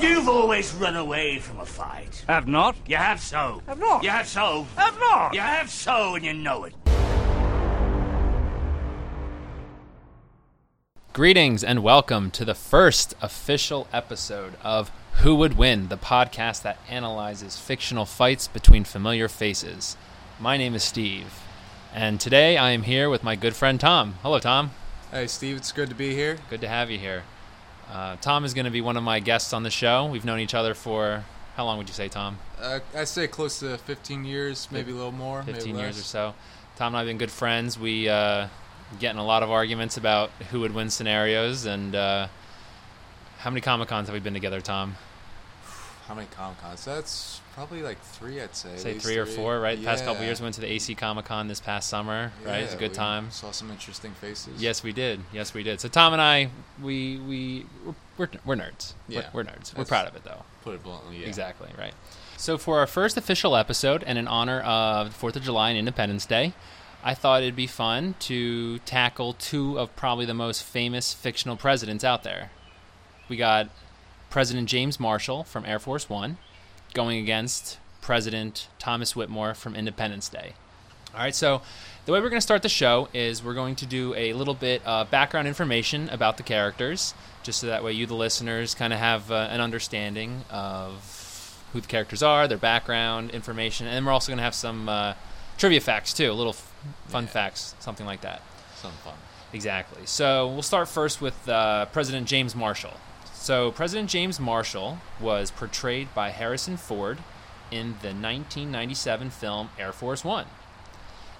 You've always run away from a fight. Have not? You have so. Have not? You have so. Have not? You have so, and you know it. Greetings and welcome to the first official episode of Who Would Win, the podcast that analyzes fictional fights between familiar faces. My name is Steve, and today I am here with my good friend Tom. Hello, Tom. Hey, Steve, it's good to be here. Good to have you here. Uh, Tom is going to be one of my guests on the show. We've known each other for how long would you say, Tom? Uh, I say close to 15 years, maybe a little more. 15 maybe years or so. Tom and I have been good friends. We uh, get in a lot of arguments about who would win scenarios. And uh, how many Comic Cons have we been together, Tom? How many Comic Cons? That's probably like three, I'd say. Say three or four, right? The past couple years, we went to the AC Comic Con this past summer, right? It's a good time. Saw some interesting faces. Yes, we did. Yes, we did. So Tom and I, we we we're we're nerds. Yeah. We're, we're nerds. We're proud of it, though. Put it bluntly, yeah. Exactly, right. So, for our first official episode and in honor of the 4th of July and Independence Day, I thought it'd be fun to tackle two of probably the most famous fictional presidents out there. We got President James Marshall from Air Force One going against President Thomas Whitmore from Independence Day. All right, so the way we're going to start the show is we're going to do a little bit of background information about the characters, just so that way you, the listeners, kind of have uh, an understanding of who the characters are, their background information, and then we're also going to have some uh, trivia facts too, little f- fun Yeah. facts, something like that. Some fun. Exactly. So we'll start first with uh, President James Marshall. So President James Marshall was portrayed by Harrison Ford in the 1997 film Air Force One.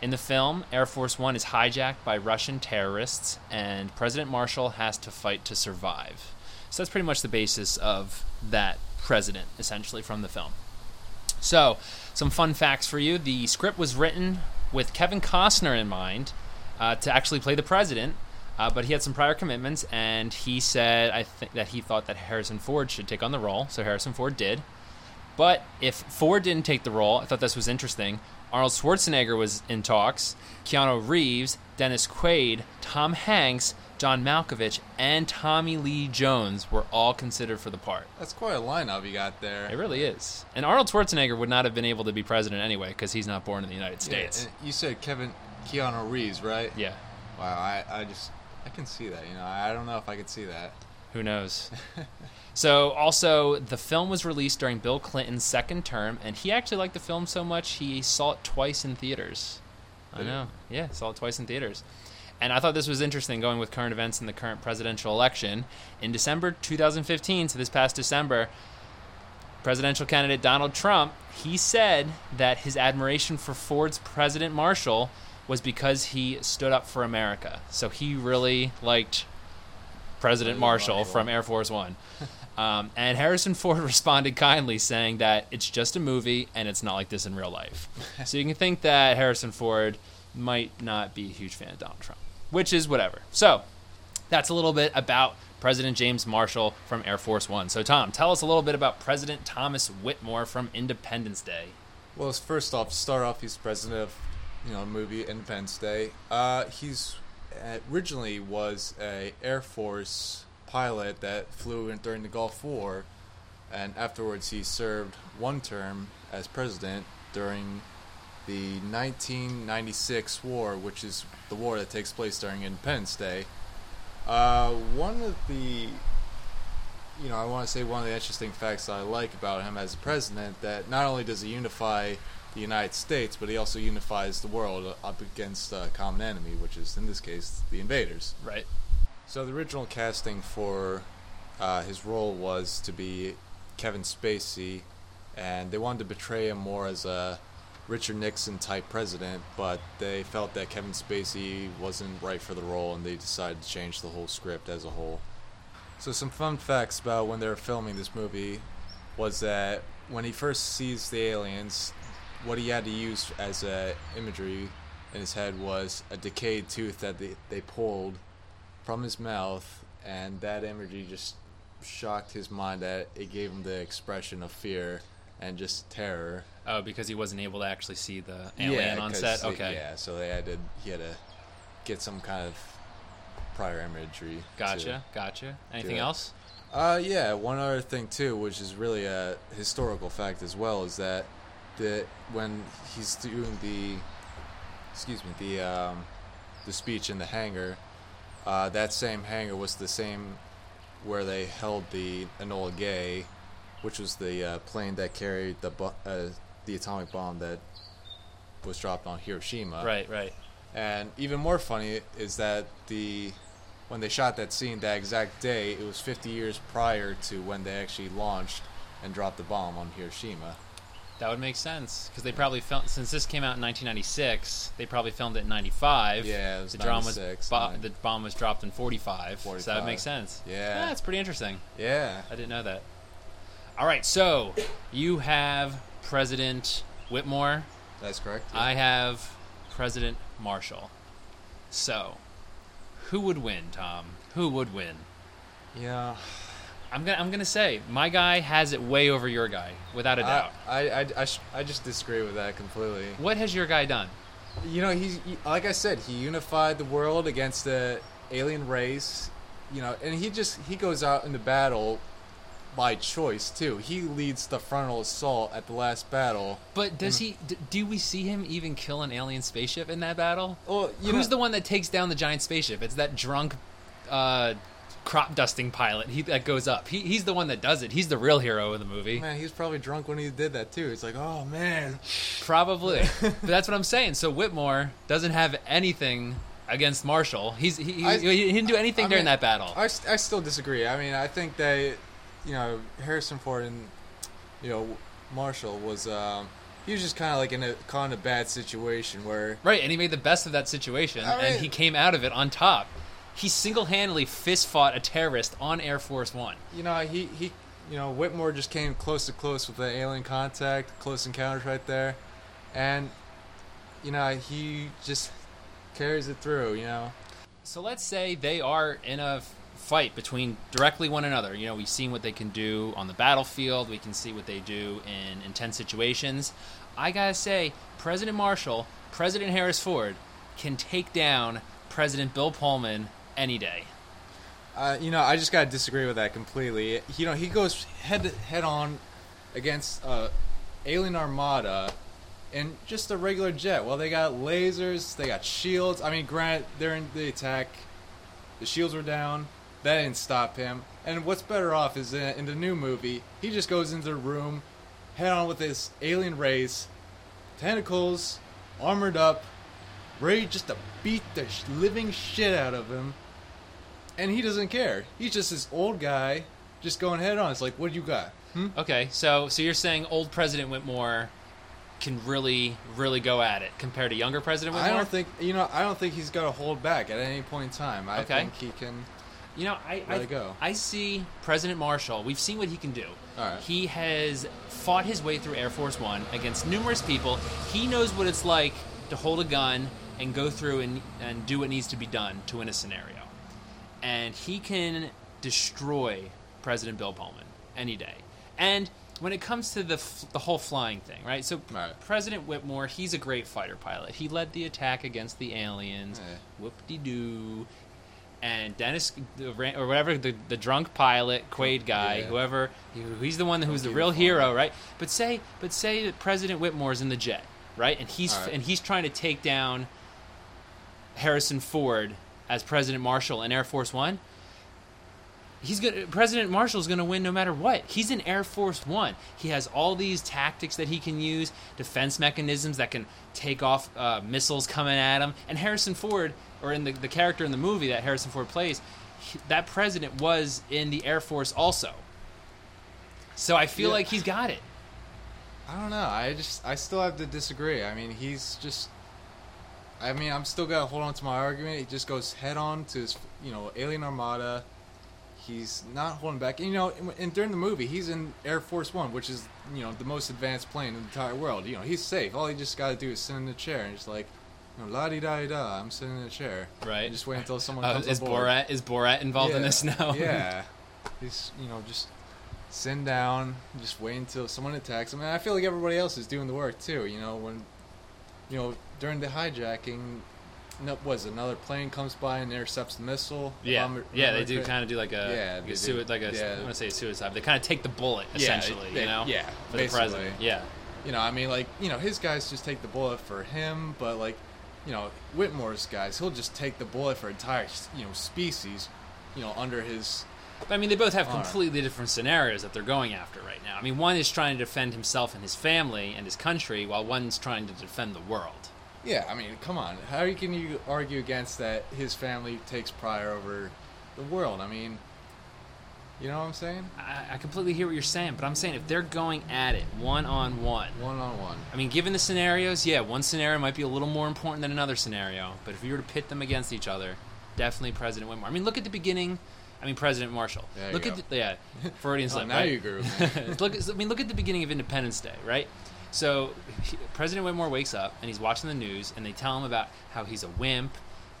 In the film, Air Force One is hijacked by Russian terrorists, and President Marshall has to fight to survive. So that's pretty much the basis of that president, essentially, from the film. So, some fun facts for you. The script was written with Kevin Costner in mind uh, to actually play the president, uh, but he had some prior commitments, and he said I think that he thought that Harrison Ford should take on the role, so Harrison Ford did. But if Ford didn't take the role, I thought this was interesting. Arnold Schwarzenegger was in talks, Keanu Reeves, Dennis Quaid, Tom Hanks, John Malkovich, and Tommy Lee Jones were all considered for the part. That's quite a lineup you got there. It really is. And Arnold Schwarzenegger would not have been able to be president anyway because he's not born in the United States. and you said Kevin Keanu Reeves, right? Yeah. Wow, I, I just I can see that. You know, I don't know if I could see that. Who knows? so, also, the film was released during Bill Clinton's second term, and he actually liked the film so much he saw it twice in theaters. I Did he? know. Yeah, saw it twice in theaters. And I thought this was interesting going with current events in the current presidential election. In December 2015, so this past December, presidential candidate Donald Trump, he said that his admiration for Ford's President Marshall was because he stood up for America. So he really liked President Marshall from Air Force One. Um, and Harrison Ford responded kindly, saying that it's just a movie and it's not like this in real life. so you can think that Harrison Ford might not be a huge fan of Donald Trump, which is whatever. So that's a little bit about President James Marshall from Air Force One. So, Tom, tell us a little bit about President Thomas Whitmore from Independence Day. Well, first off, to start off, he's president of, you know, movie Independence Day. Uh, he's uh, originally was a Air Force pilot that flew in during the Gulf War, and afterwards he served one term as president during the 1996 war, which is the war that takes place during Independence Day. Uh, one of the you know, I want to say one of the interesting facts I like about him as a president that not only does he unify the United States, but he also unifies the world up against a common enemy, which is in this case the invaders. Right. So the original casting for uh, his role was to be Kevin Spacey, and they wanted to portray him more as a Richard Nixon type president, but they felt that Kevin Spacey wasn't right for the role, and they decided to change the whole script as a whole. So some fun facts about when they were filming this movie was that when he first sees the aliens, what he had to use as a imagery in his head was a decayed tooth that they, they pulled from his mouth, and that imagery just shocked his mind that it gave him the expression of fear and just terror. Oh, because he wasn't able to actually see the alien on 'cause set. they- Okay, yeah, so they had to he had to get some kind of prior imagery. gotcha, gotcha. Anything else? Uh, yeah. One other thing too, which is really a historical fact as well, is that the when he's doing the, excuse me, the um, the speech in the hangar, uh, that same hangar was the same where they held the Enola Gay, which was the uh, plane that carried the bu- uh, the atomic bomb that was dropped on Hiroshima. Right, right. And even more funny is that the when they shot that scene that exact day, it was 50 years prior to when they actually launched and dropped the bomb on Hiroshima. That would make sense because they probably filmed since this came out in 1996. They probably filmed it in 95. Yeah, it was the drama was bo- the bomb was dropped in 45. So that would make sense. Yeah. that's pretty interesting. Yeah. I didn't know that. All right, so you have President Whitmore. That's correct. I have President Marshall. So, who would win, Tom? Who would win? yeah. I'm gonna I'm gonna say my guy has it way over your guy, without a doubt. I, I, I, I just disagree with that completely. what has your guy done? You know, he's he, like I said, he unified the world against the alien race. You know, and he just he goes out into battle by choice too. He leads the frontal assault at the last battle. But does he? D- do we see him even kill an alien spaceship in that battle? Well, you Who's know- the one that takes down the giant spaceship? It's that drunk, uh, crop dusting pilot. He that goes up. He, he's the one that does it. He's the real hero of the movie. Man, he was probably drunk when he did that too. It's like, oh man. Probably. but that's what I'm saying. So Whitmore doesn't have anything against Marshall. He's he, he, I- he didn't do anything I during mean, that battle. I, I still disagree. I mean, I think that you know Harrison Ford and you know Marshall was um, he was just kind of like in a kind of bad situation where Right, and he made the best of that situation, I and he came out of it on top. He single-handedly fist fought a terrorist on Air Force One. you know he he you know Whitmore just came close to close with the alien contact, close encounters right there, and you know he just carries it through. You know. So let's say they are in a fight between directly one another. You know, we've seen what they can do on the battlefield. We can see what they do in intense situations. I gotta say, President Marshall, President Harris Ford, can take down President Bill Pullman any day. Uh, you know, I just gotta disagree with that completely. You know, he goes head head on against uh, alien armada and just a regular jet. Well, they got lasers, they got shields. I mean, granted, they're in the attack. The shields were down. That didn't stop him. And what's better off is in, in the new movie, he just goes into the room, head on with this alien race, tentacles, armored up, ready just to beat the living shit out of him and he doesn't care. He's just this old guy, just going head on. It's like, what do you got? Hmm? Okay, so so you're saying old President Whitmore can really, really go at it compared to younger President Whitmore? I don't think you know. I don't think he's got to hold back at any point in time. I Okay. think he can. You know, I I, go. I see President Marshall. We've seen what he can do. All right. He has fought his way through Air Force One against numerous people. He knows what it's like to hold a gun and go through and, and do what needs to be done to win a scenario. And he can destroy President Bill Pullman any day. And when it comes to the f- the whole flying thing, right? So Right. President Whitmore, he's a great fighter pilot. He led the attack against the aliens. Yeah. Whoop de doo and Dennis or whatever the, the drunk pilot Quaid guy Yeah. whoever he's the one who's the real hero right but say but say that President Whitmore's in the jet right and he's right. and he's trying to take down Harrison Ford as President Marshall in Air Force 1 he's going President Marshall's going to win no matter what. He's in Air Force 1. He has all these tactics that he can use, defense mechanisms that can take off uh, missiles coming at him. And Harrison Ford or in the, the character in the movie that Harrison Ford plays, he- that president was in the Air Force also. So I feel Yeah. like he's got it. I don't know. I just I still have to disagree. I mean, he's just. I mean, I'm still gonna hold on to my argument. He just goes head on to his, you know, alien armada. he's not holding back. You know, and, and during the movie, he's in Air Force One, which is you know the most advanced plane in the entire world. You know, he's safe. All he just got to do is sit in the chair and just like, you know, la di da da. I'm sitting in a chair. Right. And just wait until someone Uh, comes is aboard. Borat is Borat involved in this now? yeah. He's you know just sitting down, just wait until someone attacks him. And I feel like everybody else is doing the work too. You know when, you know during the hijacking, no, was another plane comes by and intercepts the missile. Yeah, yeah, they do kind of do like a, Yeah, like a, sui- like a Yeah. I want to say suicide. They kind of take the bullet Yeah, essentially, they- you know, yeah, for the president. Yeah, You know, I mean, like you know, his guys just take the bullet for him, but like, you know, Whitmore's guys, he'll just take the bullet for entire you know species, you know, under his but I mean they both have All right. completely different scenarios that they're going after right now. I mean, one is trying to defend himself and his family and his country, while one's trying to defend the world. Yeah, I mean, come on. How can you argue against that? His family takes prior over the world. I mean, you know what I'm saying? I, I completely hear what you're saying, but I'm saying if they're going at it one on one, One on one. I mean, given the scenarios, yeah, one scenario might be a little more important than another scenario. But if you were to pit them against each other, definitely President Whitmore. I mean, look at the beginning. I mean, President Marshall. There look at the, yeah, Freudian Oh, slip. now right? you agree with me. look, I mean, look at the beginning of Independence Day, right? So he- President Whitmore wakes up and he's watching the news, and they tell him about how he's a wimp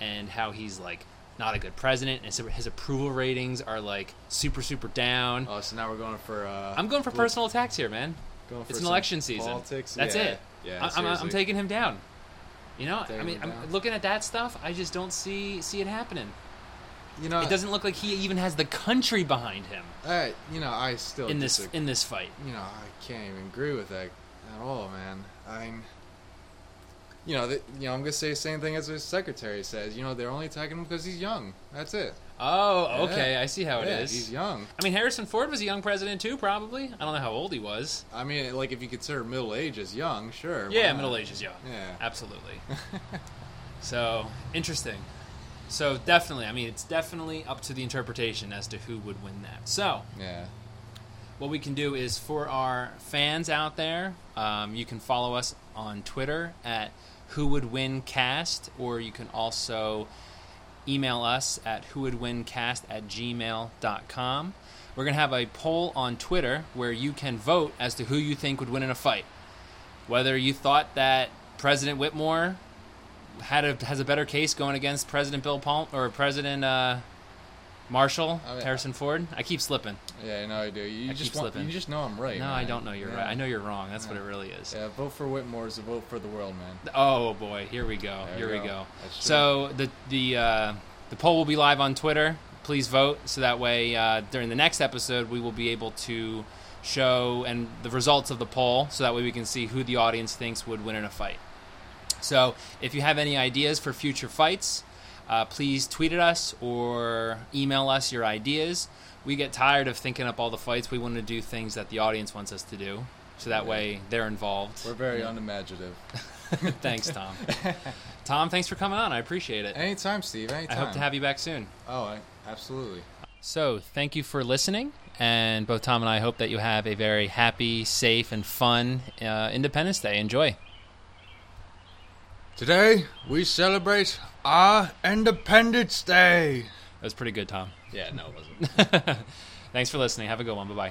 and how he's like not a good president, and so his approval ratings are like super, super down. Oh, so now we're going for. Uh, I'm going for personal attacks here, man. going for It's an election season. Politics. That's yeah. it. Yeah, I'm, I'm taking him down. You know, I mean, I'm looking at that stuff. I just don't see see it happening. You know, It doesn't look like he even has the country behind him I, you know, I still in this disagree. in this fight. you know, I can't even agree with that at all, man. I'm, you know, the, you know, I'm gonna say the same thing as the secretary says. You know, they're only attacking him because he's young. That's it. Oh, okay, Yeah. I see how it yeah, is. He's young. I mean, Harrison Ford was a young president too, probably. I don't know how old he was. I mean, like if you consider middle age as young, sure. Yeah, middle age is young. Yeah. absolutely. so interesting. So definitely, I mean, it's definitely up to the interpretation as to who would win that. So Yeah. what we can do is for our fans out there, um, you can follow us on Twitter at Who Would Win Cast, or you can also email us at Who Would Win Cast at gmail.com. We're going to have a poll on Twitter where you can vote as to who you think would win in a fight. Whether you thought that President Whitmore had a, has a better case going against President Bill Palm or President uh, Marshall, I mean, Harrison Ford. I keep slipping. Yeah, I know I do. You I just keep want, slipping. you just know I'm right. No, man. I don't know you're Yeah. right. I know you're wrong. That's what it really is. Yeah, vote for Whitmore is a vote for the world, man. Oh boy, here we go. There here we go. go. So the the uh, the poll will be live on Twitter. Please vote so that way uh, during the next episode we will be able to show and the results of the poll so that way we can see who the audience thinks would win in a fight. So if you have any ideas for future fights, uh, please tweet at us or email us your ideas. We get tired of thinking up all the fights. We want to do things that the audience wants us to do, so that Yeah. way they're involved. We're very unimaginative. thanks, Tom. Tom, thanks for coming on. I appreciate it. Anytime, Steve. Anytime. I hope to have you back soon. Oh, I, absolutely. So, thank you for listening. And both Tom and I hope that you have a very happy, safe, and fun uh, Independence Day. Enjoy. Today we celebrate our Independence Day. That was pretty good, Tom. Yeah, no, it wasn't. Thanks for listening. Have a good one. Bye bye.